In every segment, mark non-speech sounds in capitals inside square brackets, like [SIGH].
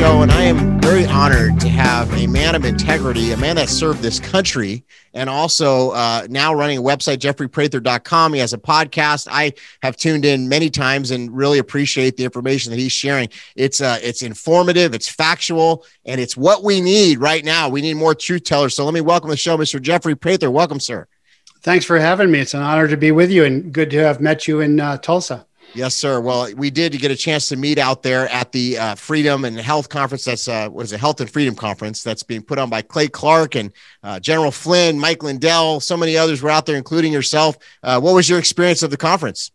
show, and I am very honored to have a man of integrity, a man that served this country, and also uh, now running a website, jeffreyprather.com. He has a podcast. I have tuned in many times and really appreciate the information that he's sharing. It's uh, it's informative, it's factual, and it's what we need right now. We need more truth tellers. So let me welcome the show, Mr. Jeffrey Prather. Welcome, sir. Thanks for having me. It's an honor to be with you, and good to have met you in uh, Tulsa. Yes, sir. Well, we did get a chance to meet out there at the uh, Freedom and Health Conference. That's uh, what is it? Health and Freedom Conference that's being put on by Clay Clark and uh, General Flynn, Mike Lindell. So many others were out there, including yourself. Uh, what was your experience of the conference?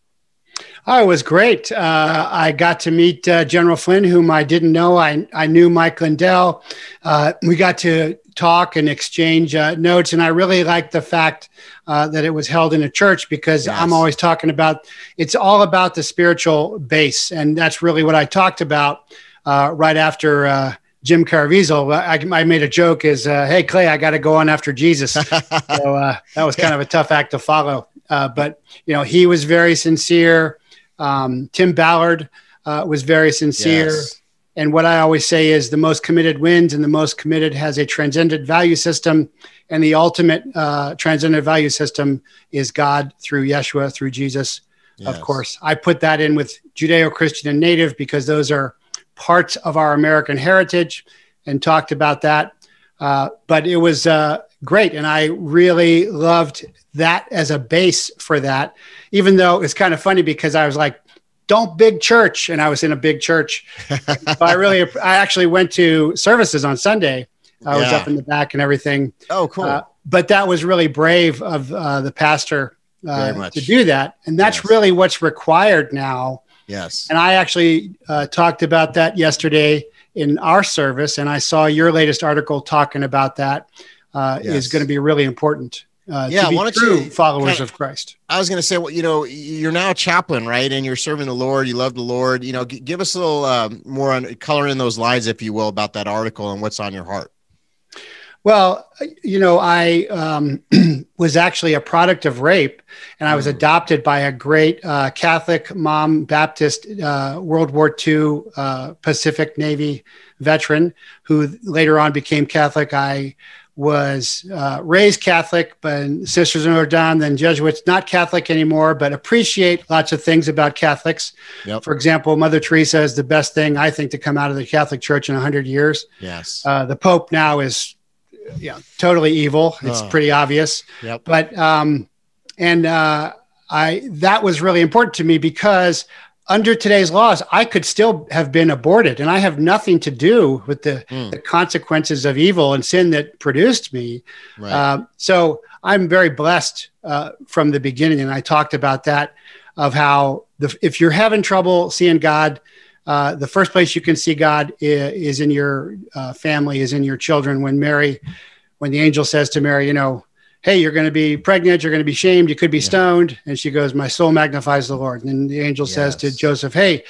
Oh, it was great. Uh, I got to meet uh, General Flynn, whom I didn't know. I, I knew Mike Lindell. Uh, we got to talk and exchange uh, notes. And I really liked the fact uh, that it was held in a church because yes. I'm always talking about it's all about the spiritual base. And that's really what I talked about uh, right after. Uh, Jim Caviezel, I, I, made a joke is, uh, Hey Clay, I got to go on after Jesus. [LAUGHS] so uh, that was kind of a tough act to follow. But you know, he was very sincere. Um, Tim Ballard was very sincere. Yes and what I always say is the most committed wins, and the most committed has a transcendent value system. And the ultimate uh, transcendent value system is God through Yeshua, through Jesus, yes. of course. I put that in with Judeo Christian and Native because those are parts of our American heritage and talked about that. Uh, but it was uh, great. And I really loved that as a base for that, even though it's kind of funny because I was like, don't big church and i was in a big church. [LAUGHS] So i really i actually went to services on sunday. I yeah. was up in the back and everything. Oh cool. Uh, but that was really brave of uh, the pastor uh, to do that. And that's yes. really what's required now. Yes. And i actually uh, talked about that yesterday in our service and i saw your latest article talking about that uh, yes. is going to be really important uh, yeah, why don't you followers of Christ? I was going to say, well, you know, you're now a chaplain, right? And you're serving the Lord. You love the Lord. You know, g- give us a little um, more on color in those lines, if you will, about that article and what's on your heart. Well, you know, I um, [CLEARS THROAT] was actually a product of rape, and I was mm. adopted by a great uh, Catholic mom, Baptist, uh, World War II uh, Pacific Navy veteran, who later on became Catholic. I was uh, raised Catholic, but Sisters of Notre Dame, then Jesuits, not Catholic anymore, but appreciate lots of things about Catholics. Yep. For example, Mother Teresa is the best thing I think to come out of the Catholic Church in 100 years. Yes. Uh, the Pope now is yeah, totally evil. It's oh. pretty obvious. Yep. But, um, and uh, I, that was really important to me because under today's laws, I could still have been aborted, and I have nothing to do with the, mm. the consequences of evil and sin that produced me. Right. Uh, so I'm very blessed uh, from the beginning, and I talked about that of how the, if you're having trouble seeing God, uh, the first place you can see God is, is in your uh, family, is in your children. When Mary, when the angel says to Mary, you know, hey, you're going to be pregnant, you're going to be shamed, you could be yeah. stoned. And she goes, my soul magnifies the Lord. And the angel yes. says to Joseph, hey,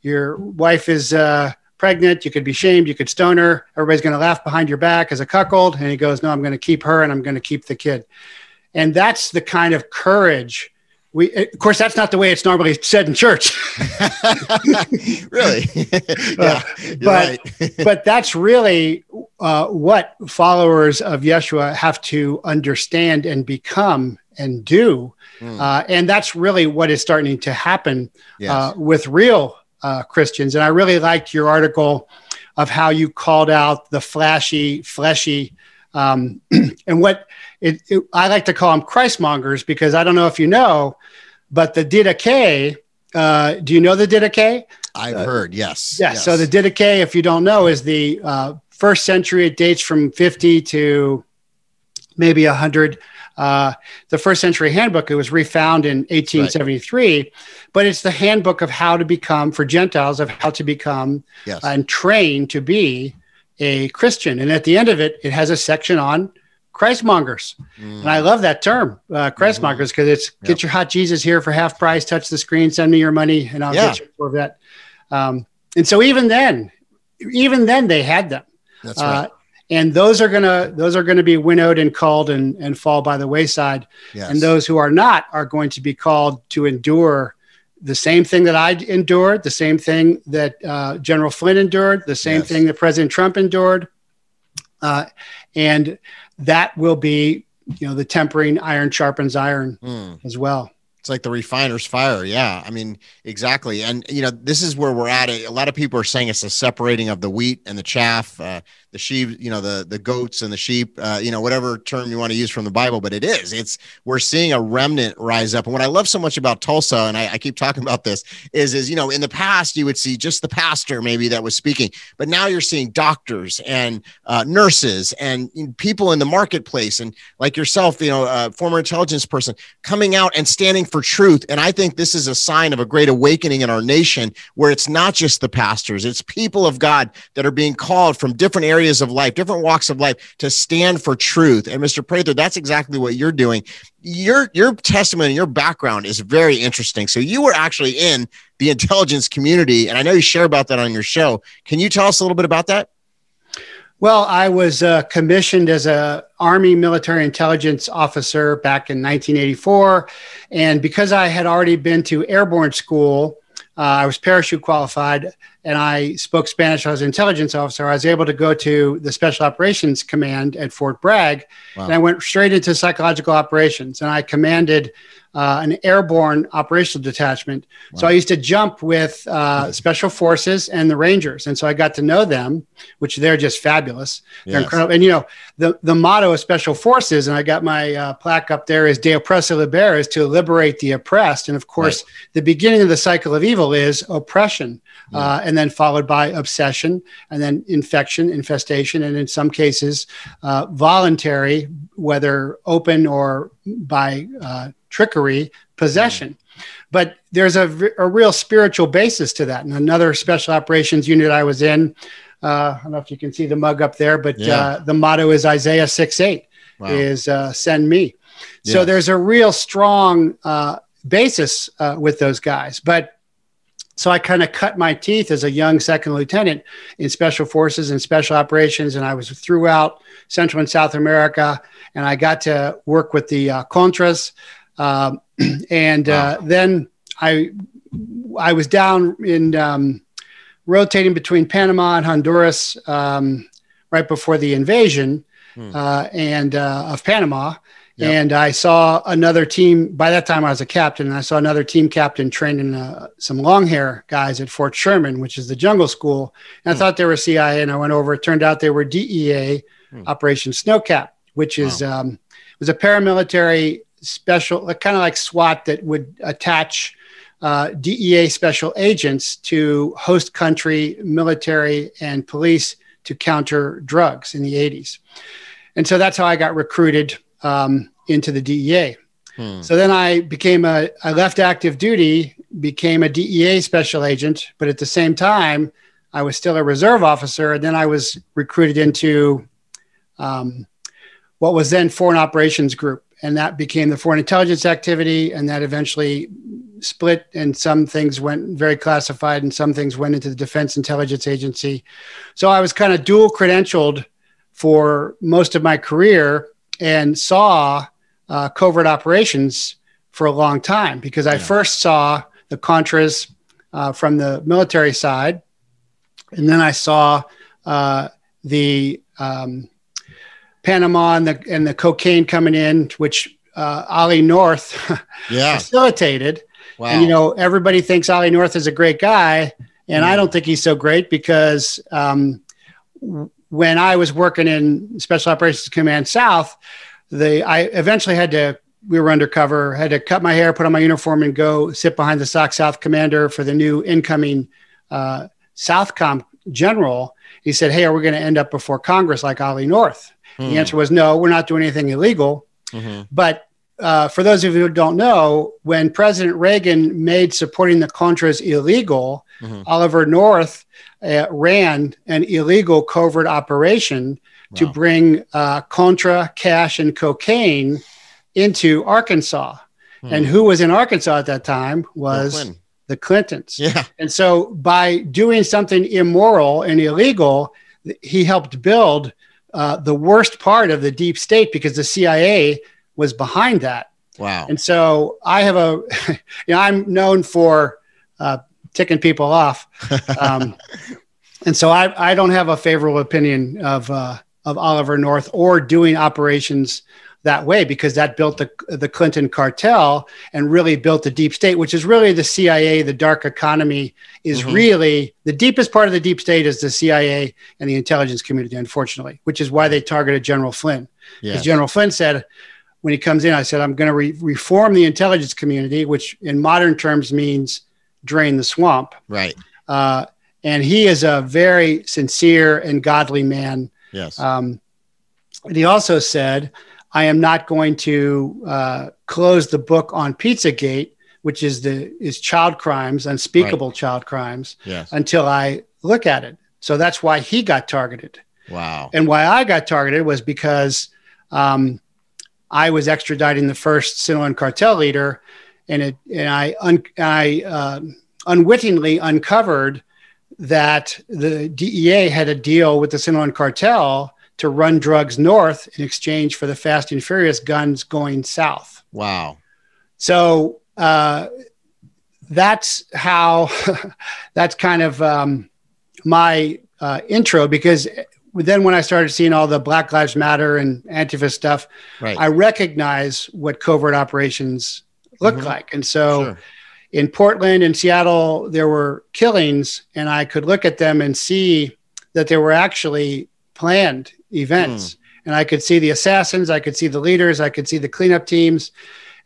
your wife is uh, pregnant, you could be shamed, you could stone her. Everybody's going to laugh behind your back as a cuckold. And he goes, no, I'm going to keep her and I'm going to keep the kid. And that's the kind of courage we of course that's not the way it's normally said in church. [LAUGHS] Really? [LAUGHS] [LAUGHS] Yeah, but but that's really uh, what followers of yeshua have to understand and become and do. Mm. uh, and that's really what is starting to happen yes. uh, with real uh, christians. And i really liked your article of how you called out the flashy fleshy um, [CLEARS THROAT] and what it, it, I like to call them Christmongers because I don't know if you know, but the Didache, uh, do you know the Didache? I've uh, heard, yes. Yeah, yes. So the Didache, if you don't know, is the uh, first century. It dates from 50 to maybe 100. Uh, the first century handbook, it was refound in 1873, right. but it's the handbook of how to become, for Gentiles, of how to become yes. and train to be a Christian. And at the end of it, it has a section on Christmongers. Mm. And I love that term, uh, Christmongers, because mm-hmm. it's yep. get your hot Jesus here for half price, touch the screen, send me your money, and I'll yeah. get you a Corvette. Um, and so even then, even then they had them. That's right. Uh, and those are gonna those are gonna be winnowed and called and, and fall by the wayside. Yes. And those who are not are going to be called to endure the same thing that I endured, the same thing that uh, General Flynn endured, the same yes. thing that President Trump endured, uh, and that will be, you know, the tempering iron sharpens iron mm. as well. It's like the refiner's fire. Yeah. I mean, exactly. And, you know, this is where we're at. A lot of people are saying it's a separating of the wheat and the chaff. Uh, the sheep, you know, the the goats and the sheep, uh, you know, whatever term you want to use from the Bible, but it is. It's we're seeing a remnant rise up. And what I love so much about Tulsa, and I, I keep talking about this, is is you know, in the past you would see just the pastor maybe that was speaking, but now you're seeing doctors and uh, nurses and people in the marketplace, and like yourself, you know, uh, former intelligence person coming out and standing for truth. And I think this is a sign of a great awakening in our nation, where it's not just the pastors, it's people of God that are being called from different areas of life, different walks of life to stand for truth. And Mr. Prather, that's exactly what you're doing. Your your testimony, your background is very interesting. So you were actually in the intelligence community, and I know you share about that on your show. Can you tell us a little bit about that? Well, I was uh, commissioned as a Army military intelligence officer back in 1984, and because I had already been to airborne school, uh, I was parachute qualified and I spoke Spanish. I was an intelligence officer. I was able to go to the Special Operations Command at Fort Bragg, wow. and I went straight into psychological operations. And I commanded uh, an airborne operational detachment. Wow. So I used to jump with uh, special forces and the Rangers, and so I got to know them, which they're just fabulous. They're incredible. And you know, the the motto of special forces, and I got my uh, plaque up there is "De oppressa libera," is to liberate the oppressed. And of course, right. the beginning of the cycle of evil is oppression, uh, and then followed by obsession, and then infection, infestation, and in some cases, uh, voluntary, whether open or by uh, trickery, possession. But there's a, a real spiritual basis to that. And another special operations unit I was in, uh, I don't know if you can see the mug up there, but yeah. uh, the motto is Isaiah 6 8 wow. is uh, send me. Yeah. So there's a real strong uh, basis uh, with those guys. But so I kind of cut my teeth as a young second lieutenant in special forces and special operations. And I was throughout Central and South America. And I got to work with the uh, Contras, um, [CLEARS THROAT] and uh, then I I was down in um, rotating between Panama and Honduras um, right before the invasion hmm. uh, and uh, of Panama. Yep. And I saw another team. By that time, I was a captain, and I saw another team captain training uh, some long hair guys at Fort Sherman, which is the jungle school. And I hmm. thought they were CIA, and I went over. It turned out they were DEA, hmm. Operation Snowcap, which is wow. um, was a paramilitary special, kind of like SWAT that would attach uh, DEA special agents to host country military and police to counter drugs in the 80s. And so that's how I got recruited um, into the DEA. Hmm. So then I became a, I left active duty, became a DEA special agent, but at the same time, I was still a reserve officer. And then I was recruited into um, what was then Foreign Operations Group and that became the foreign intelligence activity and that eventually split and some things went very classified and some things went into the defense intelligence agency so i was kind of dual credentialed for most of my career and saw uh, covert operations for a long time because i yeah. first saw the contras uh, from the military side and then i saw uh, the um, Panama and the and the cocaine coming in, which uh, Ollie North [LAUGHS] yeah. facilitated. Wow. And you know, everybody thinks Ollie North is a great guy, and mm. I don't think he's so great because um, when I was working in Special Operations Command South, the I eventually had to. We were undercover. Had to cut my hair, put on my uniform, and go sit behind the SOC South commander for the new incoming uh, Southcom general. He said, "Hey, are we going to end up before Congress like Ollie North?" The hmm. answer was no, we're not doing anything illegal. Mm-hmm. But uh, for those of you who don't know, when President Reagan made supporting the Contras illegal, mm-hmm. Oliver North uh, ran an illegal covert operation wow. to bring uh, Contra, cash, and cocaine into Arkansas. Mm. And who was in Arkansas at that time was the Clintons. Yeah. And so by doing something immoral and illegal, he helped build uh, the worst part of the deep state because the CIA was behind that. Wow. And so I have a, [LAUGHS] you know, I'm known for uh, ticking people off. Um, [LAUGHS] and so I, I don't have a favorable opinion of, uh, of Oliver North or doing operations that way because that built the, the Clinton cartel and really built the deep state, which is really the CIA, the dark economy is mm-hmm. really the deepest part of the deep state is the CIA and the intelligence community, unfortunately, which is why they targeted General Flynn. Because yes. General Flynn said, when he comes in, I said, I'm going to re- reform the intelligence community, which in modern terms means drain the swamp. Right. Uh, and he is a very sincere and godly man. Yes. Um, and he also said, I am not going to uh, close the book on Pizzagate, which is the is child crimes, unspeakable right. child crimes, yes. until I look at it. So that's why he got targeted. Wow. And why I got targeted was because um, I was extraditing the first Sinaloan cartel leader, and it and I un, I uh, unwittingly uncovered that the DEA had a deal with the Sinaloan cartel to run drugs north in exchange for the Fast and Furious guns going south. Wow. So uh, that's how, [LAUGHS] that's kind of um, my uh, intro because then when I started seeing all the Black Lives Matter and Antifa stuff, right. I recognize what covert operations look mm-hmm. like. And so sure. in Portland and Seattle, there were killings, and I could look at them and see that they were actually planned events. Mm. And I could see the assassins, I could see the leaders, I could see the cleanup teams.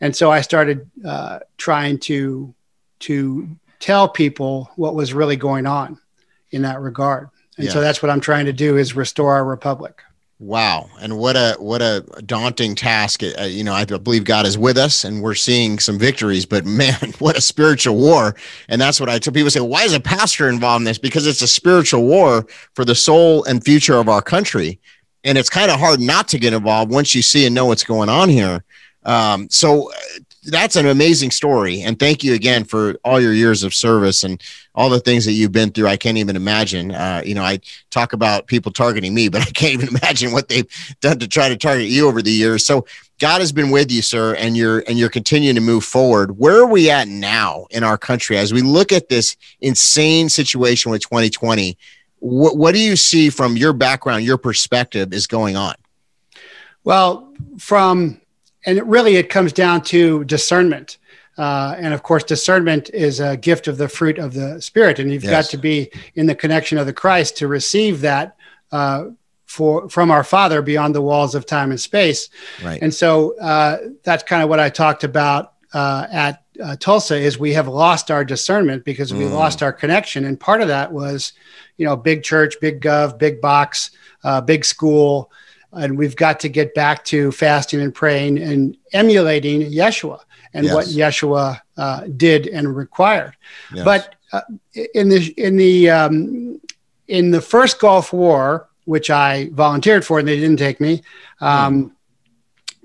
And so I started uh, trying to to tell people what was really going on in that regard. And so that's what I'm trying to do is restore our republic. Wow, and what a what a daunting task! Uh, you know, I believe God is with us, and we're seeing some victories. But [LAUGHS] man, what a spiritual war! And that's what I tell people. Say, why is a pastor involved in this? Because it's a spiritual war for the soul and future of our country and it's kind of hard not to get involved once you see and know what's going on here. Um, so uh, that's an amazing story, and thank you again for all your years of service and all the things that you've been through. I can't even imagine. Uh, you know, I talk about people targeting me, [LAUGHS] but I can't even imagine what they've done to try to target you over the years. So God has been with you, sir, and you're and you're continuing to move forward. Where are we at now in our country as we look at this insane situation with 2020? what, what do you see from your background, your perspective is going on? Well, from, and it really, it comes down to discernment. Uh, and of course, discernment is a gift of the fruit of the Spirit, and you've yes. got to be in the connection of the Christ to receive that uh, for from our Father beyond the walls of time and space. Right. And so uh, that's kind of what I talked about uh, at uh, Tulsa. Is we have lost our discernment because we mm. lost our connection, and part of that was you know, big church, big gov, big box, uh, big school. And we've got to get back to fasting and praying and emulating Yeshua and yes. what Yeshua uh, did and required. Yes. But uh, in the in the um, in the first Gulf War, which I volunteered for, and they didn't take me. Um, mm.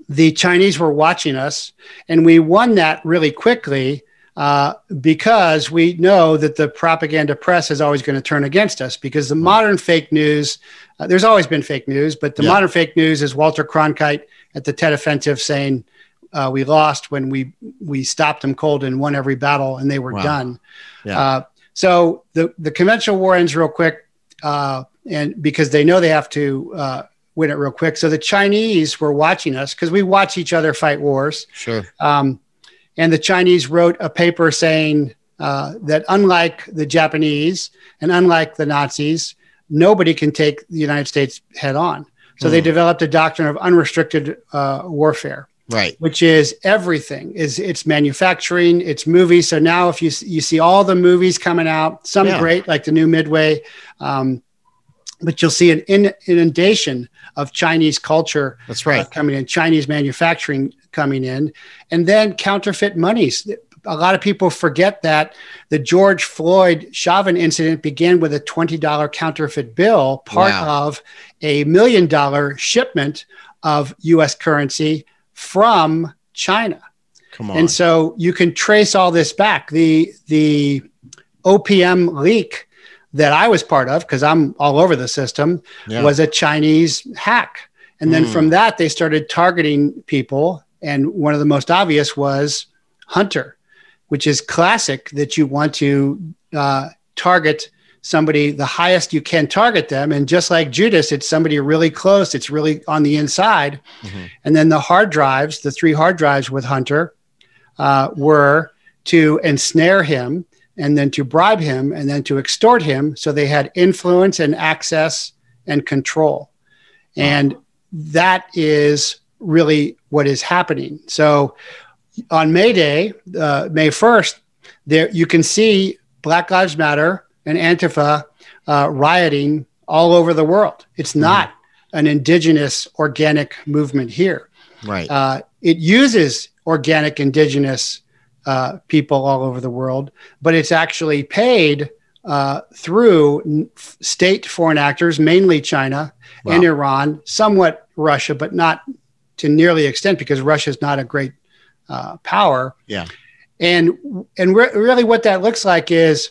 The Chinese were watching us, and we won that really quickly uh, because we know that the propaganda press is always going to turn against us because the modern fake news, uh, there's always been fake news, but the yeah. modern fake news is Walter Cronkite at the Tet Offensive saying, uh, we lost when we we stopped them cold and won every battle and they were wow. done. Yeah. Uh, so the the conventional war ends real quick, uh, and because they know they have to uh, win it real quick. So the Chinese were watching us because we watch each other fight wars. Sure. Um, and the Chinese wrote a paper saying uh, that unlike the Japanese and unlike the Nazis, nobody can take the United States head on. So mm. they hmm. developed a doctrine of unrestricted uh, warfare. Right. Which is everything. Is it's manufacturing, it's movies. So now if you you see all the movies coming out, some yeah. great like the new Midway, um, but you'll see an in, inundation of Chinese culture. That's right. Uh, coming in, Chinese manufacturing coming in, and then counterfeit monies. A lot of people forget that the George Floyd Chauvin incident began with a $20 counterfeit bill, part wow. of a million dollar shipment of US currency from China. Come on. And so you can trace all this back. The the OPM leak that I was part of, because I'm all over the system, yeah. was a Chinese hack. And then mm. from that, they started targeting people and one of the most obvious was Hunter, which is classic that you want to uh, target somebody the highest you can target them. And just like Judas, it's somebody really close, it's really on the inside. Mm-hmm. And then the hard drives, the three hard drives with Hunter, uh, were to ensnare him and then to bribe him and then to extort him. So they had influence and access and control. Wow. And that is really what is happening. So on May Day, uh, May 1st, there you can see Black Lives Matter and Antifa uh, rioting all over the world. It's mm-hmm. not mm-hmm. an indigenous organic movement here. Right. Uh, it uses organic indigenous uh, people all over the world, but it's actually paid uh, through state foreign actors, mainly China wow. and Iran, somewhat Russia, but not to nearly extent because Russia is not a great uh, power. Yeah. And and re- really, what that looks like is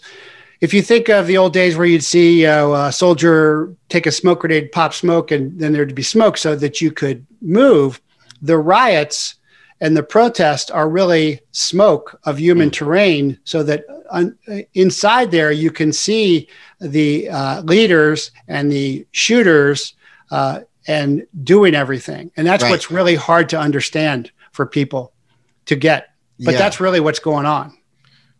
if you think of the old days where you'd see uh, a soldier take a smoke grenade, pop smoke, and then there'd be smoke so that you could move, the riots and the protests are really smoke of human mm. terrain so that un- inside there you can see the uh, leaders and the shooters uh, and doing everything. And that's right. what's really hard to understand for people to get. But yeah. that's really what's going on.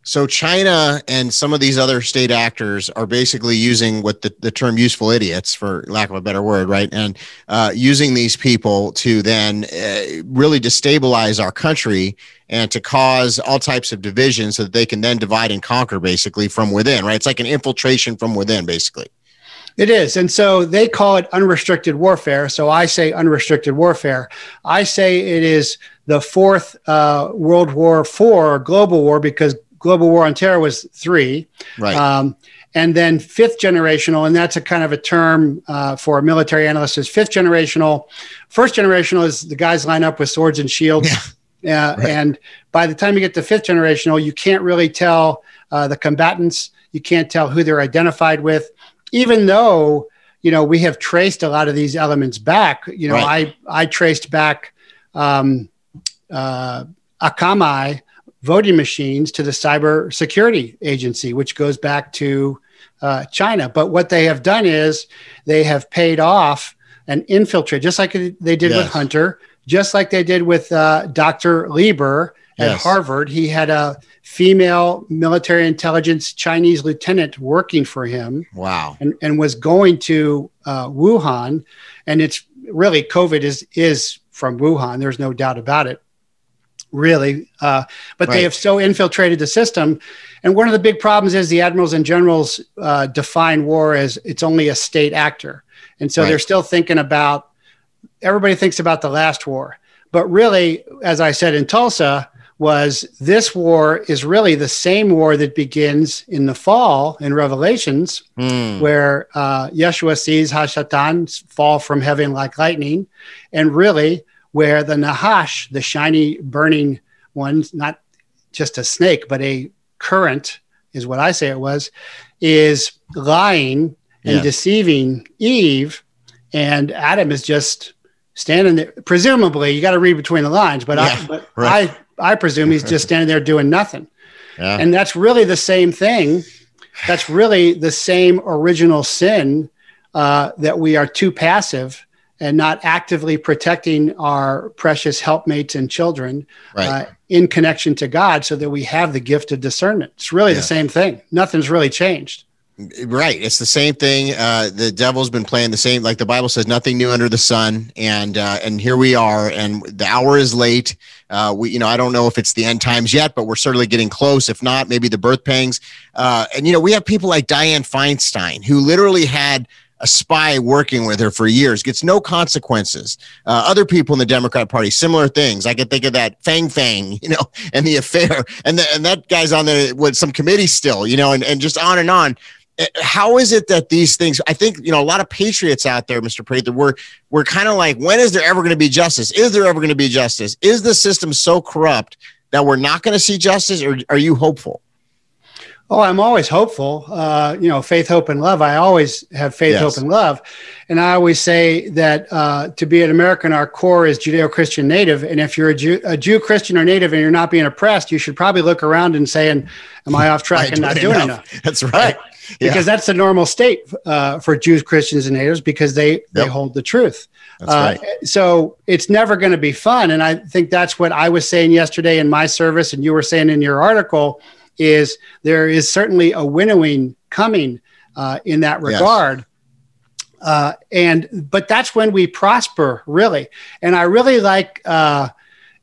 So China and some of these other state actors are basically using what the, the term useful idiots, for lack of a better word, right? And uh, using these people to then uh, really destabilize our country and to cause all types of division so that they can then divide and conquer basically from within, right? It's like an infiltration from within, basically. It is. And so they call it unrestricted warfare. So I say unrestricted warfare. I say it is the fourth uh, World War IV or global war because global war on terror was three. Right. Um, and then fifth generational, and that's a kind of a term uh, for military analysts is fifth generational. First generational is the guys line up with swords and shields. Yeah. Uh, [LAUGHS] right. And by the time you get to fifth generational, you can't really tell uh, the combatants. You can't tell who they're identified with, even though you know we have traced a lot of these elements back. You know, right. I I traced back um, uh, Akamai voting machines to the Cyber Security Agency, which goes back to uh, China. But what they have done is they have paid off and infiltrate, just like they did yes. with Hunter, just like they did with uh, Dr. Lieber at yes. Harvard. He had a female military intelligence Chinese lieutenant working for him. Wow. And, and was going to uh, Wuhan. And it's really COVID is is from Wuhan. There's no doubt about it really. Uh, but right. they have so infiltrated the system. And one of the big problems is the admirals and generals uh, define war as it's only a state actor. And so right. they're still thinking about, everybody thinks about the last war. But really, as I said in Tulsa, was this war is really the same war that begins in the fall in Revelations, mm. where uh, Yeshua sees Hashatan fall from heaven like lightning. And really, where the Nahash, the shiny burning one, not just a snake, but a current is what I say it was, is lying and yeah. deceiving Eve. And Adam is just standing there. Presumably, you got to read between the lines, but, yeah, I, but right. I, I presume he's just standing there doing nothing. Yeah. And that's really the same thing. That's really the same original sin uh, that we are too passive and not actively protecting our precious helpmates and children right. uh, in connection to God so that we have the gift of discernment. It's really yeah. the same thing. Nothing's really changed. Right. It's the same thing. Uh, the devil's been playing the same, like the Bible says, nothing new under the sun. And, uh, and here we are, and the hour is late. Uh, we, you know, I don't know if it's the end times yet, but we're certainly getting close. If not, maybe the birth pangs. Uh, and, you know, we have people like Dianne Feinstein who literally had a spy working with her for years, gets no consequences. Uh, other people in the Democrat Party, similar things. I can think of that Fang Fang, [LAUGHS] you know, and the affair, and the, and that guy's on there with some committee still, you know, and, and just on and on. Uh, how is it that these things? I think you know a lot of patriots out there, Mr. Prather. We're we're kind of like, when is there ever going to be justice? Is there ever going to be justice? Is the system so corrupt that we're not going to see justice, or are you hopeful? Oh, I'm always hopeful. Uh, you know, faith, hope, and love. I always have faith, yes. hope, and love. And I always say that uh, to be an American, our core is Judeo Christian native. And if you're a Jew, a Jew, Christian, or native and you're not being oppressed, you should probably look around and saying, Am I off track and not doing enough? enough? [LAUGHS] That's right. right. Yeah. Because that's the normal state uh, for Jews, Christians, and natives because they, yep. they hold the truth. That's uh, right. So it's never going to be fun. And I think that's what I was saying yesterday in my service, and you were saying in your article is there is certainly a winnowing coming uh, in that regard. Yes. Uh, and but that's when we prosper really and i really like uh,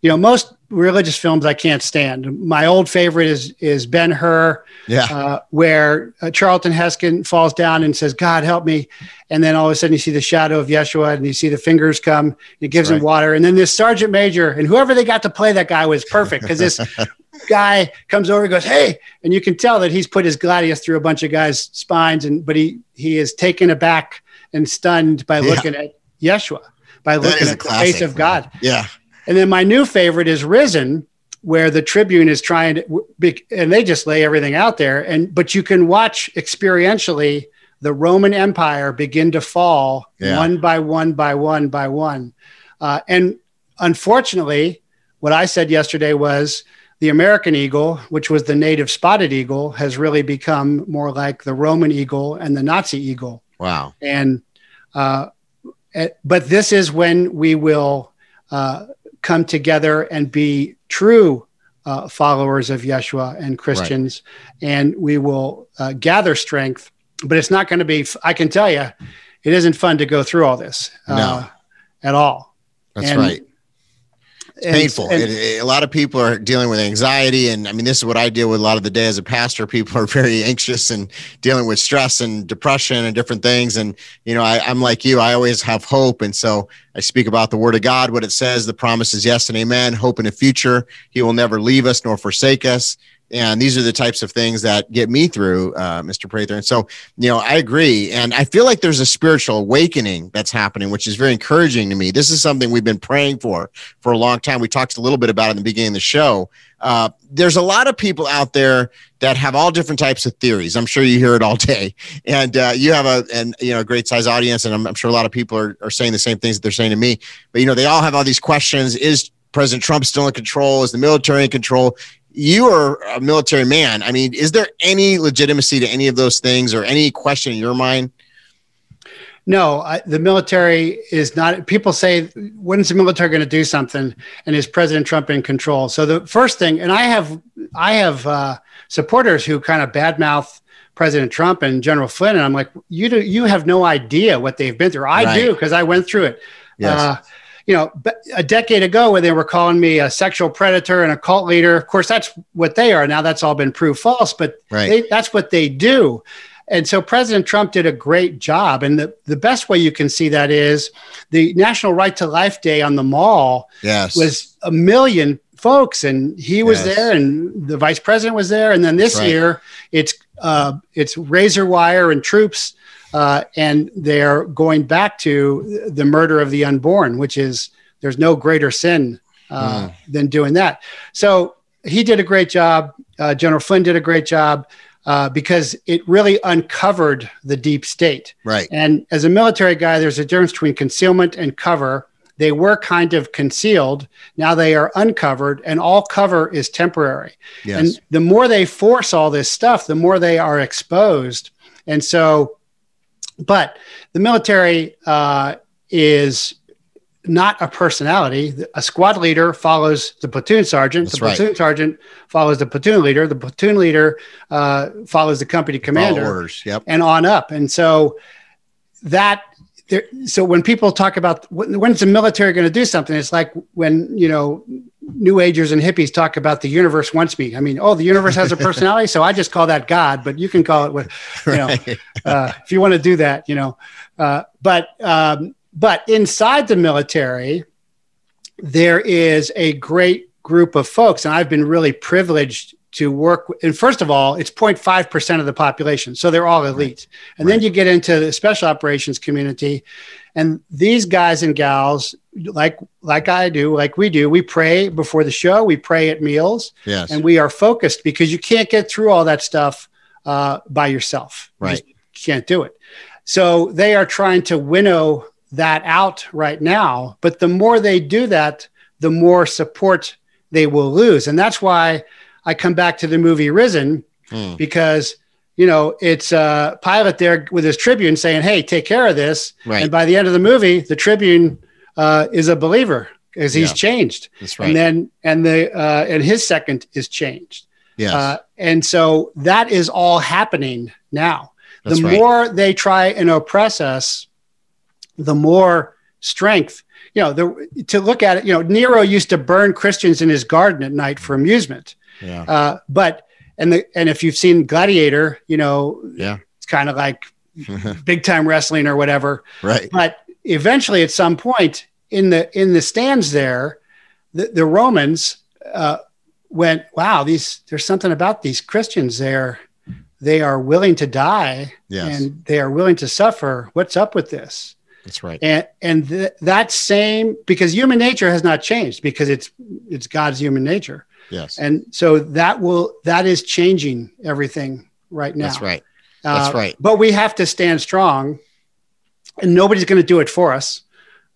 you know most religious films i can't stand my old favorite is is ben hur yeah uh, where uh, charlton heston falls down and says god help me and then all of a sudden you see the shadow of yeshua and you see the fingers come and it gives right. him water and then this sergeant major and whoever they got to play that guy was perfect because this [LAUGHS] guy comes over and goes, "Hey," and you can tell that he's put his gladius through a bunch of guys' spines, and but he he is taken aback and stunned by yeah. looking at Yeshua, by looking at the face of God. Yeah. And then my new favorite is Risen, where the Tribune is trying to, and they just lay everything out there. And but you can watch experientially the Roman Empire begin to fall yeah. one by one by one by one. Uh, and unfortunately, what I said yesterday was the American eagle, which was the native spotted eagle, has really become more like the Roman eagle and the Nazi eagle. Wow. And, uh, eh, but this is when we will uh, come together and be true uh, followers of Yeshua and Christians, right. and we will uh, gather strength. But it's not going to be, I can tell you, it isn't fun to go through all this no. Uh, at all. That's and, right it's and, painful. And, it, it, a lot of people are dealing with anxiety, and I mean, this is what I deal with a lot of the day as a pastor. [LAUGHS] People are very anxious and dealing with stress and depression and different things. And you know, I, I'm like you. I always have hope, and so I speak about the Word of God, what it says. The promise is yes and amen. Hope in the future. He will never leave us nor forsake us and these are the types of things that get me through uh, mr prather. And so you know i agree. And i feel like there's a spiritual awakening that's happening which is very encouraging to me. This is something we've been praying for for a long time. We talked a little bit about it in the beginning of the show. Uh, there's a lot of people out there that have all different types of theories. I'm sure you hear it all day. And uh, you have a and you know a great size audience and I'm, I'm sure a lot of people are, are saying the same things that they're saying to me. But you know they all have all these questions. Is President Trump still in control? Is the military in control? You are a military man. I mean, is there any legitimacy to any of those things or any question in your mind? No, I, the military is not. People say, when's the military going to do something? And is President Trump in control? So the first thing, and I have, I have uh, supporters who kind of badmouth President Trump and General Flynn, and I'm like, you do, you have no idea what they've been through. I right. do because I went through it. Yes. Uh, you know, a decade ago when they were calling me a sexual predator and a cult leader. Of course, that's what they are. Now that's all been proved false, but right. they, that's what they do. And so President Trump did a great job. And the, the best way you can see that is the National Right to Life Day on the mall yes. was a million folks and he was yes. there and the vice president was there. And then this right. year it's uh, it's razor wire and troops uh, and they're going back to the murder of the unborn, which is there's no greater sin uh, mm. than doing that. So he did a great job. Uh, General Flynn did a great job uh, because it really uncovered the deep state. Right. And as a military guy, there's a difference between concealment and cover. They were kind of concealed. Now they are uncovered, and all cover is temporary. Yes. And the more they force all this stuff, the more they are exposed. And so but the military uh, is not a personality. A squad leader follows the platoon sergeant. That's the platoon right. sergeant follows the platoon leader. The platoon leader uh, follows the company commander. orders, yep. And on up. And so that there, so when people talk about when's the military going to do something, it's like when you know new agers and hippies talk about the universe wants me. I mean, oh, the universe has a [LAUGHS] personality, so I just call that God. But you can call it what you know right. uh, if you want to do that, you know. Uh, but um, but inside the military, there is a great group of folks, and I've been really privileged to work. And first of all, it's 0.5 percent of the population, so they're all elite. Right. And right. then you get into the special operations community, and these guys and gals like like I do, like we do, we pray before the show, we pray at meals, yes. and we are focused because you can't get through all that stuff uh, by yourself. You Right. just can't do it. So they are trying to winnow that out right now. But the more they do that, the more support they will lose. And that's why I come back to the movie Risen Hmm. because you know it's uh, Pilate there with his Tribune saying, "Hey, take care of this." Right. And by the end of the movie, the Tribune uh, is a believer because he's Yeah. changed, That's right. and then and the uh, and his second is changed. yes. Uh, and so that is all happening now. That's the right. more they try and oppress us, the more strength. You know, the, to look at it, you know, Nero used to burn Christians in his garden at night for amusement. yeah. Uh, but and the and if you've seen Gladiator, you know, Yeah. it's kind of like [LAUGHS] big time wrestling or whatever. right. But eventually, at some point in the in the stands there, the, the Romans uh, went, "Wow, these there's something about these Christians. They're they are willing to die Yes. and they are willing to suffer. What's up with this?" That's right. And and th- that same because human nature has not changed because it's it's God's human nature, Yes. and so that will that is changing everything right now. That's right. That's Uh, right. But we have to stand strong, and nobody's going to do it for us.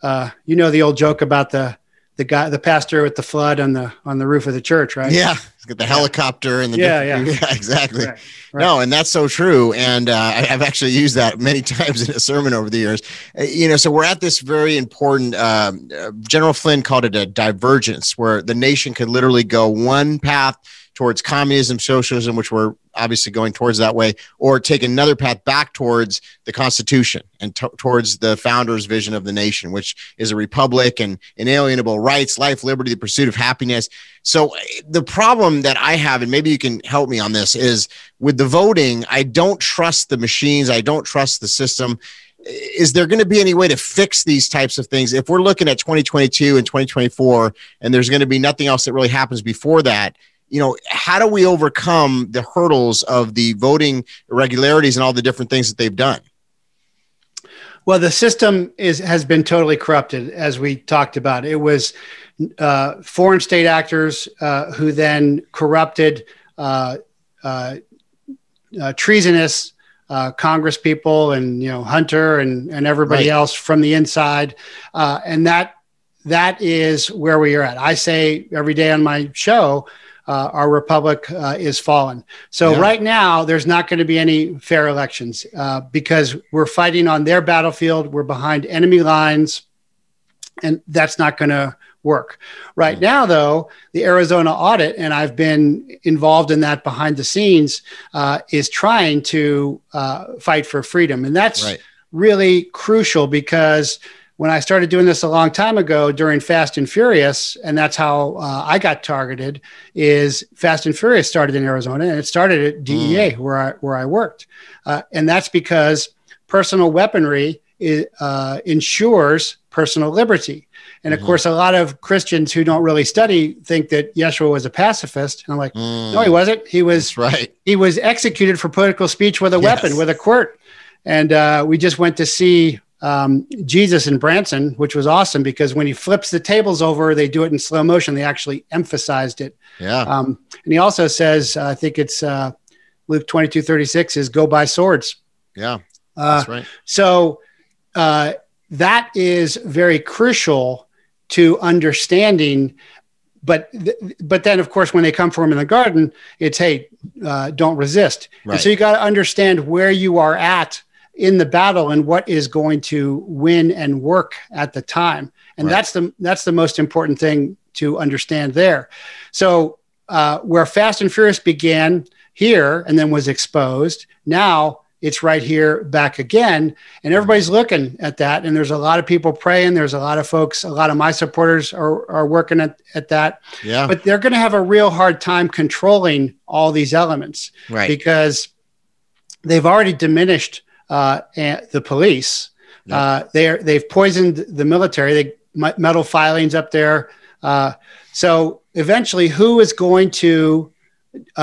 Uh, you know the old joke about the the guy, the pastor with the flood on the on the roof of the church, right? Yeah. He's got the helicopter and the Yeah, different- [LAUGHS] yeah, exactly. Right, right. No, and that's so true. And uh, I- I've actually used that many [LAUGHS] times in a sermon over the years. Uh, You know, so we're at this very important. Um, uh, General Flynn called it a divergence, where the nation could literally go one path towards communism, socialism, which we're obviously going towards that way, or take another path back towards the Constitution and to towards the founder's vision of the nation, which is a republic and inalienable rights, life, liberty, the pursuit of happiness. So the problem that I have, and maybe you can help me on this, is with the voting, I don't trust the machines. I don't trust the system. Is there going to be any way to fix these types of things? If we're looking at 2022 and 2024, and there's going to be nothing else that really happens before that, you know, how do we overcome the hurdles of the voting irregularities and all the different things that they've done? Well, the system is has been totally corrupted, as we talked about. It was uh, foreign state actors uh, who then corrupted uh, uh, uh, treasonous uh, Congress people and you know Hunter and and everybody Right. else from the inside, uh, and that that is where we are at. I say every day on my show. Uh, our republic uh, is fallen. So Yeah. right now, there's not going to be any fair elections uh, because we're fighting on their battlefield. We're behind enemy lines, and that's not going to work. Right Mm. now, though, the Arizona audit, and I've been involved in that behind the scenes, uh, is trying to uh, fight for freedom, and that's Right. really crucial because when I started doing this a long time ago during Fast and Furious, and that's how uh, I got targeted, is Fast and Furious started in Arizona, and it started at DEA where I where I worked, uh, and that's because personal weaponry uh, ensures personal liberty. And of Mhm. course, a lot of Christians who don't really study think that Yeshua was a pacifist. And I'm like, Mm, no, he wasn't. He was that's right. he was executed for political speech with a Yes. weapon, with a quirt. And uh, we just went to see um, Jesus in Branson, which was awesome because when he flips the tables over, they do it in slow motion. They actually emphasized it. Yeah. Um, and he also says, uh, I think it's uh, Luke 22 36 is go buy swords. Yeah. Uh, That's right. so uh, that is very crucial to understanding. But th- but then of course when they come for him in the garden, it's hey, uh, don't resist. And so you got to understand where you are at in the battle and what is going to win and work at the time. And Right. that's the that's the most important thing to understand there. So uh, where Fast and Furious began here and then was exposed, now it's right here back again and everybody's looking at that and there's a lot of people praying there's a lot of folks a lot of my supporters are, are working at, at that Yeah. but they're going to have a real hard time controlling all these elements right. because they've already diminished uh, and the police Yeah. uh, they're they've poisoned the military they metal filings up there uh, so eventually who is going to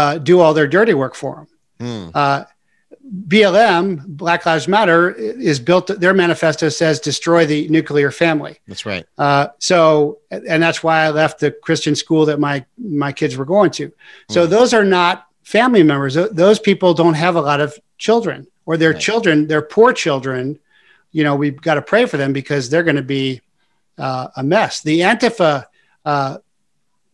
uh, do all their dirty work for them Hmm. uh, BLM, Black Lives Matter, is built. Their manifesto says destroy the nuclear family. That's right. Uh, so, and that's why I left the Christian school that my my kids were going to. So Hmm. those are not family members. Those people don't have a lot of children, or their right. children, their poor children. You know, we've got to pray for them because they're going to be uh, a mess. The Antifa uh,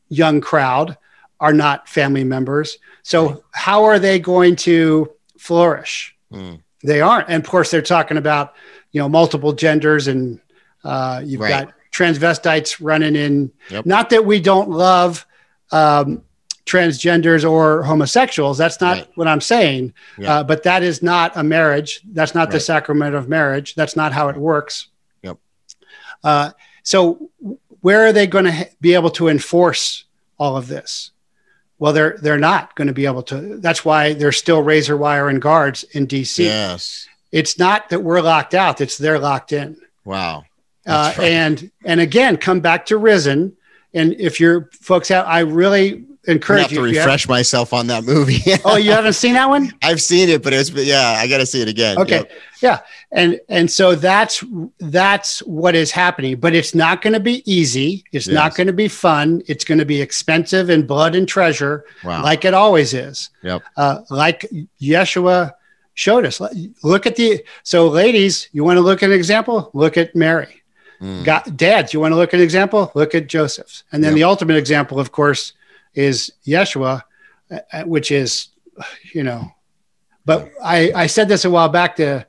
young crowd are not family members. So, right. how are they going to flourish? Mm. They aren't. And of course, they're talking about, you know, multiple genders and uh, you've right. got transvestites running in. Yep. Not that we don't love um, transgenders or homosexuals. That's not right. what I'm saying. Yeah. Uh, but that is not a marriage. That's not right. the sacrament of marriage. That's not how it works. Yep. Uh, so, where are they going to ha- be able to enforce all of this? Well, they're they're not going to be able to. That's why there's still razor wire and guards in DC. Yes. It's not that we're locked out; it's they're locked in. Wow. Uh, right. And and again, come back to Risen. And if your folks have, I really encourage have to refresh myself on that movie. [LAUGHS] oh, you haven't seen that one? I've seen it, but it's yeah, I got to see it again. Okay, yep. yeah, and and so that's that's what is happening. But it's not going to be easy. It's yes. not going to be fun. It's going to be expensive in blood and treasure, wow. like it always is. Yep. Uh, like Yeshua showed us. Look at the so, ladies, you want to look at an example? Look at Mary. Mm. Got dads, you want to look at an example? Look at Joseph's, and then yep. the ultimate example, of course is Yeshua, uh, uh, which is, you know, but I, I said this a while back to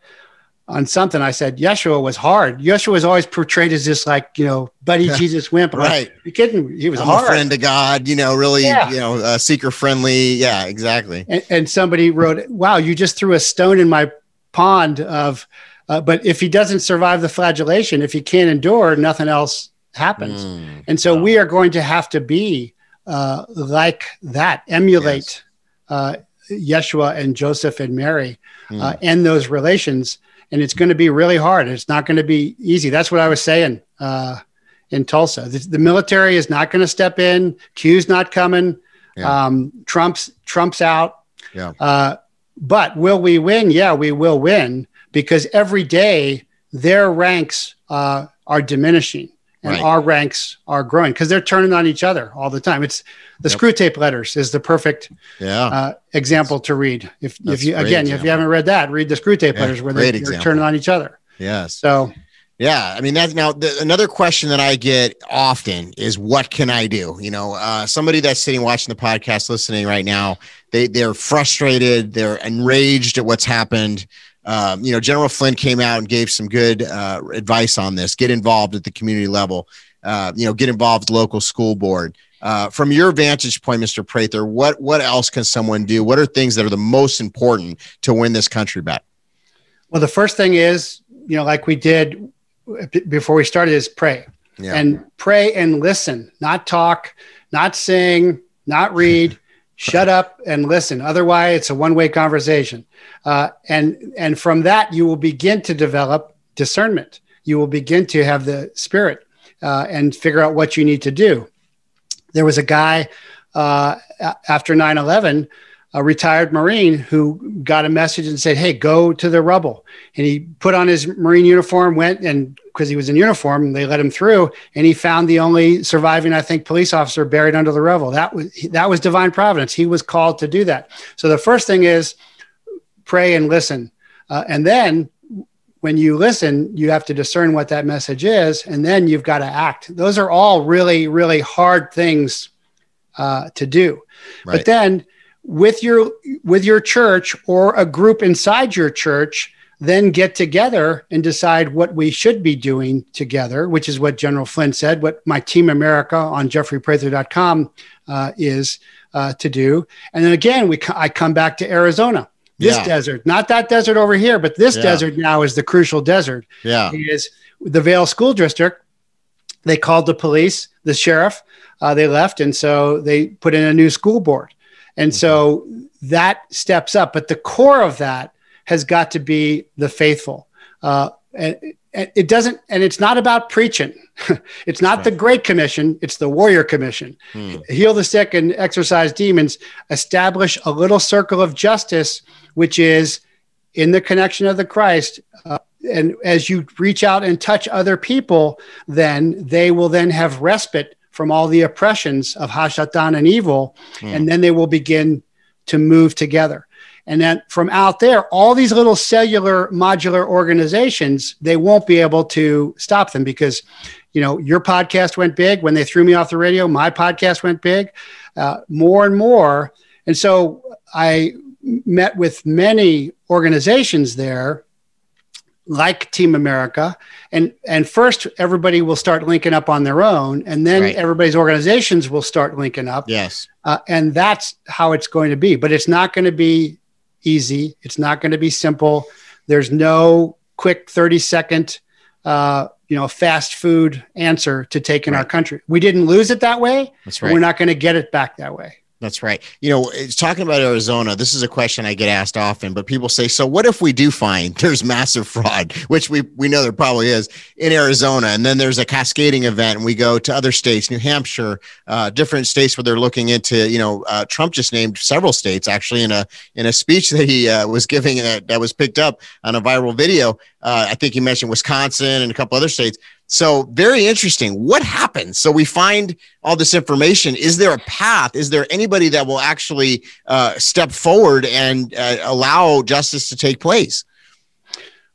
on something. I said Yeshua was hard. Yeshua was always portrayed as this like you know buddy Jesus wimp. right? you kidding? He was I'm hard. A friend to God. You know, really. Yeah. You know, uh, seeker friendly. Yeah, exactly. And, and, somebody wrote, "Wow, you just threw a stone in my pond of." Uh, but if he doesn't survive the flagellation, if he can't endure, nothing else happens. Mm, and so wow. we are going to have to be uh, like that, emulate yes. uh, Yeshua and Joseph and Mary mm. uh, and those relations. And it's going to be really hard. It's not going to be easy. That's what I was saying uh, in Tulsa. The, the, military is not going to step in. Q's not coming. Yeah. Um, Trump's Trump's out. Yeah. Uh, but will we win? Yeah, we will win because every day their ranks uh, are diminishing and right. our ranks are growing because they're turning on each other all the time. It's the yep. Screwtape Letters is the perfect yeah. uh, example to read. If if you again example. if you haven't read that, read the Screwtape yeah, Letters where they, are turning on each other. Yes. So. Yeah, I mean that's now the, another question that I get often is what can I do? You know, uh, somebody that's sitting watching the podcast, listening right now, they they're frustrated, they're enraged at what's happened um, you know, General Flynn came out and gave some good uh, advice on this. Get involved at the community level. Uh, you know, get involved local school board. Uh, from your vantage point, Mr. Prather, what what else can someone do? What are things that are the most important to win this country back? Well, the first thing is, you know, like we did before we started, is pray yeah. and pray and listen, not talk, not sing, not read. Shut up and listen. Otherwise, it's a one-way conversation. Uh, and and from that, you will begin to develop discernment. You will begin to have the spirit uh, and figure out what you need to do. There was a guy uh, after 9/11 a retired Marine who got a message and said, Hey, go to the rubble. And he put on his Marine uniform, went and because he was in uniform, they let him through, and he found the only surviving, I think, police officer buried under the rubble. That was that was divine providence. He was called to do that. So the first thing is pray and listen. Uh, and then when you listen, you have to discern what that message is, and then you've got to act. Those are all really, really hard things uh, to do. Right. But then with your with your church or a group inside your church then get together and decide what we should be doing together, which is what General Flynn said, what my team America on jeffreyprather.com uh, is uh, to do. And then again, we I come back to Arizona, this yeah. desert, not that desert over here, but this yeah. desert now is the crucial desert. Yeah. Is the Vail School District. They called the police, the sheriff, uh, they left. And so they put in a new school board. And so that steps up. But the core of that has got to be the faithful. Uh, and, it doesn't, and it's not about preaching. [LAUGHS] it's not right. the Great Commission, it's the Warrior Commission. Hmm. Heal the sick and exorcise demons, establish a little circle of justice, which is in the connection of the Christ. Uh, and as you reach out and touch other people, then they will then have respite from all the oppressions of Hashatan and evil, mm. and then they will begin to move together. And then from out there, all these little cellular modular organizations, they won't be able to stop them because, you know, your podcast went big when they threw me off the radio. My podcast went big, uh, more and more. And so I met with many organizations there like Team America, and and first everybody will start linking up on their own, and then right. everybody's organizations will start linking up. Yes, uh, and that's how it's going to be. But it's not going to be easy. It's not going to be simple. There's no quick thirty second, uh, you know, fast food answer to take in right. our country. We didn't lose it that way. That's right. We're not going to get it back that way. That's right. You know, it's talking about Arizona. This is a question I get asked often, but people say, "So what if we do find [LAUGHS] there's massive fraud, which we we know there probably is in Arizona, and then there's a cascading event, and we go to other states, New Hampshire, uh, different states where they're looking into. You know, uh, Trump just named several states actually in a in a speech [LAUGHS] that he uh, was giving that, that was picked up on a viral video. Uh, I think he mentioned Wisconsin and a couple other states. So very interesting. What happens? So we find all this information. Is there a path? Is there anybody that will actually uh, step forward and uh, allow justice to take place?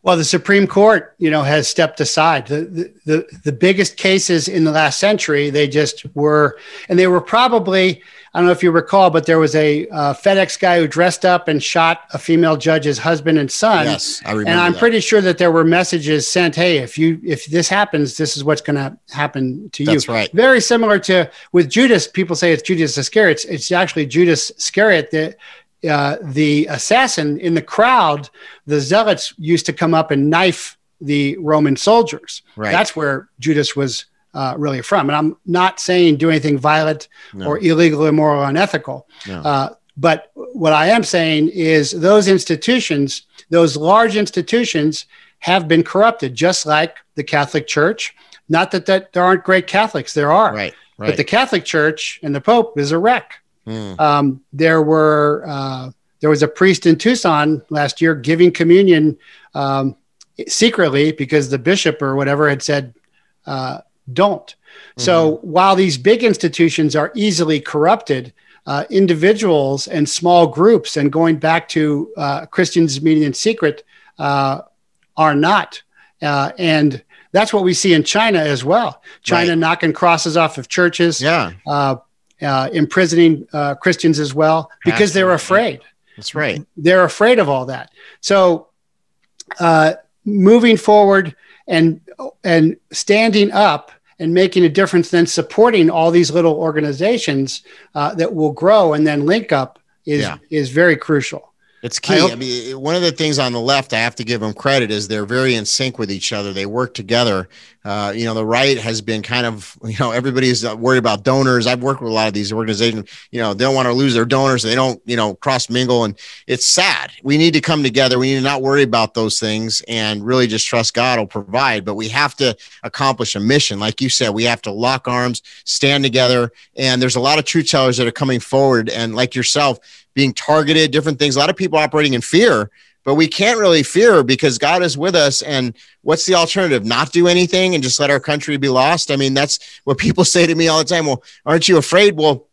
Well, the Supreme Court, you know, has stepped aside. The, the, the biggest cases in the last century, they just were, and they were probably, I don't know if you recall, but there was a uh, FedEx guy who dressed up and shot a female judge's husband and son. Yes, I remember. And I'm that. pretty sure that there were messages sent, "Hey, if you if this happens, this is what's going to happen to you." That's right. Very similar to with Judas. People say it's Judas Iscariot. It's, it's actually Judas Iscariot that uh, the assassin in the crowd, the zealots used to come up and knife the Roman soldiers. Right. That's where Judas was uh, really from. And I'm not saying do anything violent no. or illegal, immoral, or unethical. No. Uh, but what I am saying is those institutions, those large institutions, have been corrupted, just like the Catholic Church. Not that, that there aren't great Catholics, there are. Right, right. But the Catholic Church and the Pope is a wreck. Mm. Um, there were uh, there was a priest in Tucson last year giving communion um, secretly because the bishop or whatever had said uh, don't. Mm-hmm. So while these big institutions are easily corrupted, uh, individuals and small groups, and going back to uh, Christians meeting in secret, uh, are not. Uh, and that's what we see in China as well. China right. knocking crosses off of churches. Yeah uh, imprisoning uh, Christians as well because they're afraid. That's right. They're afraid of all that. So, uh, moving forward and and standing up and making a difference, then supporting all these little organizations uh, that will grow and then link up is yeah. is very crucial. It's key. I, I, mean, one of the things on the left, I have to give them credit, is they're very in sync with each other. They work together. Uh, you know, the right has been kind of, [LAUGHS] you know, everybody's uh, worried about donors. I've worked with a lot of these organizations. You know, they don't want to lose their donors. They don't, you know, cross mingle, and it's sad. We need to come together. We need to not worry about those things and really just trust God will provide. But we have to accomplish a mission, like you said. We have to lock arms, stand together, and there's a lot of truth tellers that are coming forward, and like yourself being targeted, different things. A lot of people operating in fear, but we can't really fear because God is with us. And what's the alternative? Not do anything and just let our country be lost? I mean, that's what people [LAUGHS] say to me all the time. Well, aren't you afraid? Well,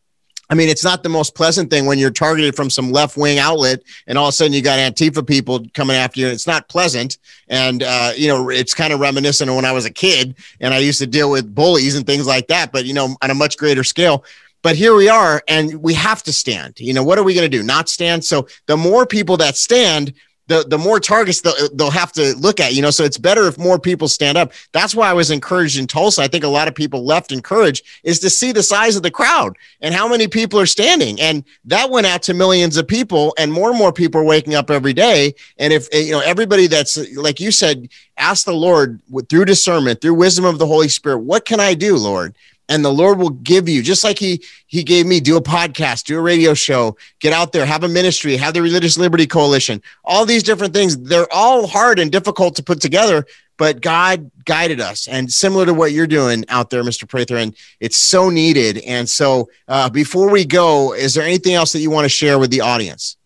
I mean, it's not the most pleasant thing when you're targeted from some left wing outlet and all of a sudden you got Antifa people coming after you. It's not pleasant. And, uh, you know, it's kind of reminiscent of when I was a kid and I used to deal with bullies and things like that, but, you know, on a much greater scale. But here we are, and we have to stand. You know, what are we going to do? Not stand? So the more people that stand, the, the more targets they'll, they'll have to look at, you know, so it's better if more people stand up. That's why I was encouraged in Tulsa. I think a lot of people left encouraged is to see the size of the crowd and how many people are standing. And that went out to millions of people and more and more people are waking up every day. And if, you know, everybody that's like you said, ask the Lord through discernment, through wisdom of the Holy Spirit, what can I do, Lord? And the lord will give you just like he he gave me do a podcast do a radio show get out there have a ministry have the religious liberty coalition all these different things. They're all hard and difficult to put together but god guided us. And similar to what you're doing out there mr prather and it's so needed. And so uh, before we go is there anything else that you want to share with the audience?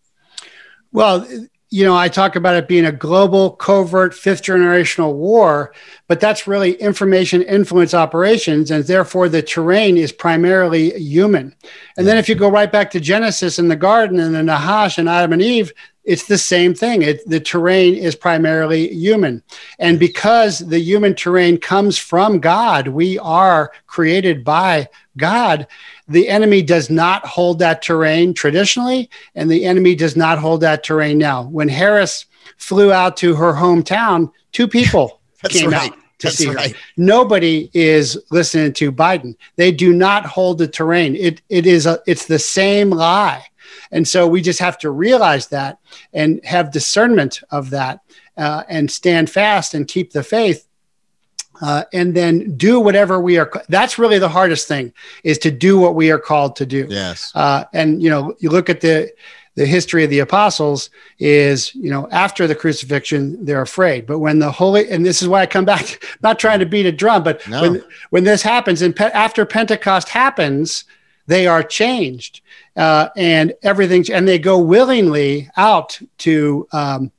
Well you know, I talk about it being a global, covert, fifth generational war, but that's really information influence operations, and therefore the terrain is primarily human. And then if you go right back to Genesis and the garden and the Nahash and Adam and Eve, it's the same thing. It, the terrain is primarily human. And because the human terrain comes from God, we are created by God. The enemy does not hold that terrain traditionally, and the enemy does not hold that terrain now. When Harris flew out to her hometown, two people [LAUGHS] came right. out to That's see right. her. Nobody is listening to Biden. They do not hold the terrain. It it is a it's the same lie. And so we just have to realize that and have discernment of that uh, and stand fast and keep the faith. Uh, and then do whatever we are. That's really the hardest thing is to do what we are called to do. Yes. Uh, and you know, you look at the the history of the apostles is you know after the crucifixion they're afraid but when the holy and this is why i come back [LAUGHS] not trying to beat a drum but no. when when this happens and pe- after pentecost happens they are changed uh, and everything, and they go willingly out to um,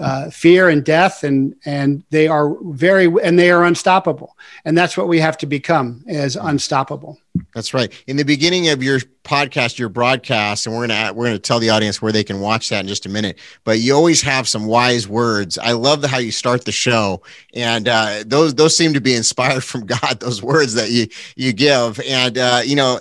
uh, fear and death, and and they are very and they are unstoppable, and that's what we have to become as unstoppable. That's right. In the beginning of your podcast, your broadcast, and we're gonna we're gonna tell the audience where they can watch that in just a minute. But you always have some wise words. I love the how you start the show, and uh, those those seem to be inspired [LAUGHS] from God. Those words that you you give, and uh, you know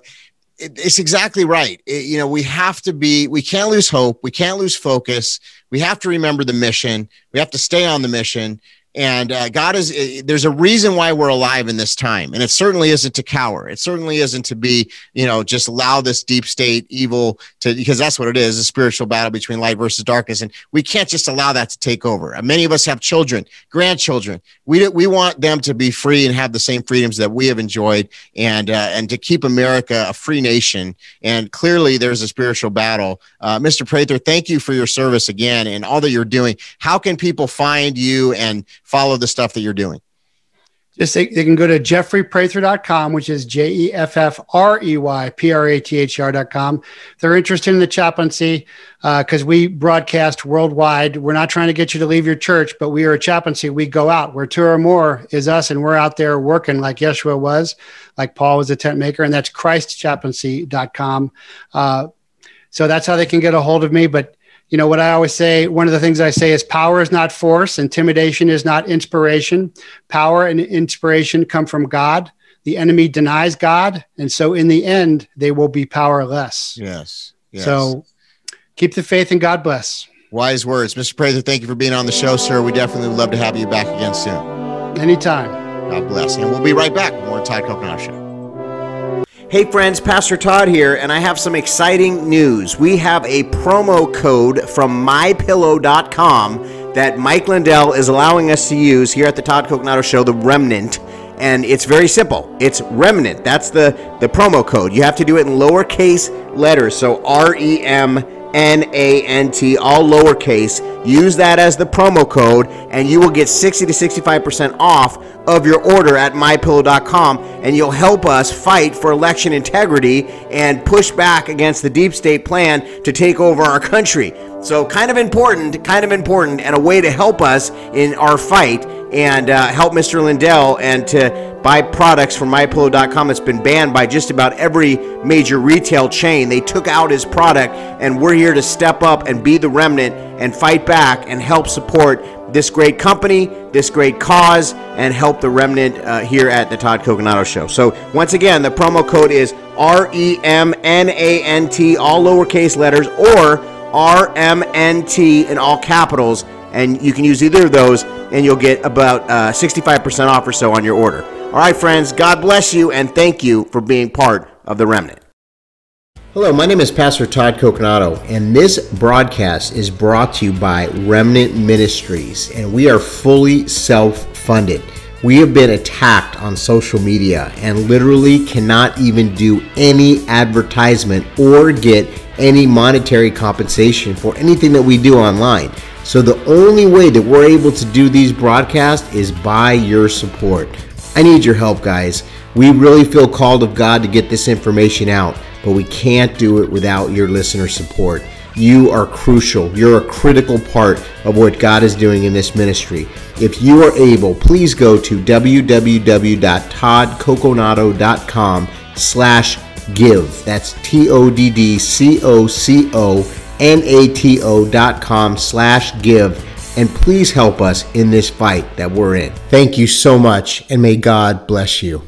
it's exactly right. It, you know, we have to be, we can't lose hope. We can't lose focus. We have to remember the mission. We have to stay on the mission. And uh, God is, uh, there's a reason why we're alive in this time. And it certainly isn't to cower. It certainly isn't to be, you know, just allow this deep state evil to, because that's what it is a spiritual battle between light versus darkness. And we can't just allow that to take over. Many of us have children, grandchildren. We, we want them to be free and have the same freedoms that we have enjoyed and, uh, and to keep America a free nation. And clearly there's a spiritual battle. Uh, Mr. Prather, thank you for your service again and all that you're doing. How can people find you and follow the stuff that you're doing? Just they, they can go to jeffreyprather.com, which is J E F F R E Y P R A T H R.com. They're interested in the chaplaincy, because uh, we broadcast worldwide. We're not trying to get you to leave your church, but we are a chaplaincy. We go out where two or more is us, and we're out there working like Yeshua was, like Paul was a tent maker, and that's christchaplaincy.com. Uh, so that's how they can get a hold of me. But you know what I always say, one of the things I say is power is not force, intimidation is not inspiration. Power and inspiration come from God. The enemy denies God, and so in the end, they will be powerless. Yes. yes. So keep the faith and God bless. Wise words. Mr. Prather, thank you for being on the show, sir. We definitely would love to have you back again soon. Anytime. God bless. And we'll be right back with more Todd Coconato Show. Hey friends, Pastor Todd here, and I have some exciting news. We have a promo code from mypillow.com that Mike Lindell is allowing us to use here at the Todd Coconato Show, the Remnant. And it's very simple. It's Remnant. That's the, the promo code. You have to do it in lowercase letters. So R E M N A N T, all lowercase. Use that as the promo code, and you will get 60 to 65% off of your order at mypillow.com, and you'll help us fight for election integrity and push back against the deep state plan to take over our country. So, kind of important, kind of important, and a way to help us in our fight and uh, help Mr. Lindell and to buy products from mypillow.com. It's been banned by just about every major retail chain. They took out his product, and we're here to step up and be the remnant and fight back and help support this great company, this great cause, and help the remnant uh, here at the Todd Coconato Show. So, once again, the promo code is R E M N A N T, all lowercase letters, or R M N T in all capitals. And you can use either of those, and you'll get about uh, 65% off or so on your order. All right, friends, God bless you, and thank you for being part of the remnant. Hello, my name is Pastor Todd Coconato, and this broadcast is brought to you by Remnant Ministries, and we are fully self funded. We have been attacked on social media and literally cannot even do any advertisement or get any monetary compensation for anything that we do online. So the only way that we're able to do these broadcasts is by your support. I need your help, guys. We really feel called of God to get this information out but we can't do it without your listener support. you are crucial. You're a critical part of what God is doing in this ministry. If you are able, please go to www.toddcoconato.com slash give. That's T-O-D-D-C-O-C-O N-A-T-O dot com slash give. And please help us in this fight that we're in. Thank you so much, and may God bless you.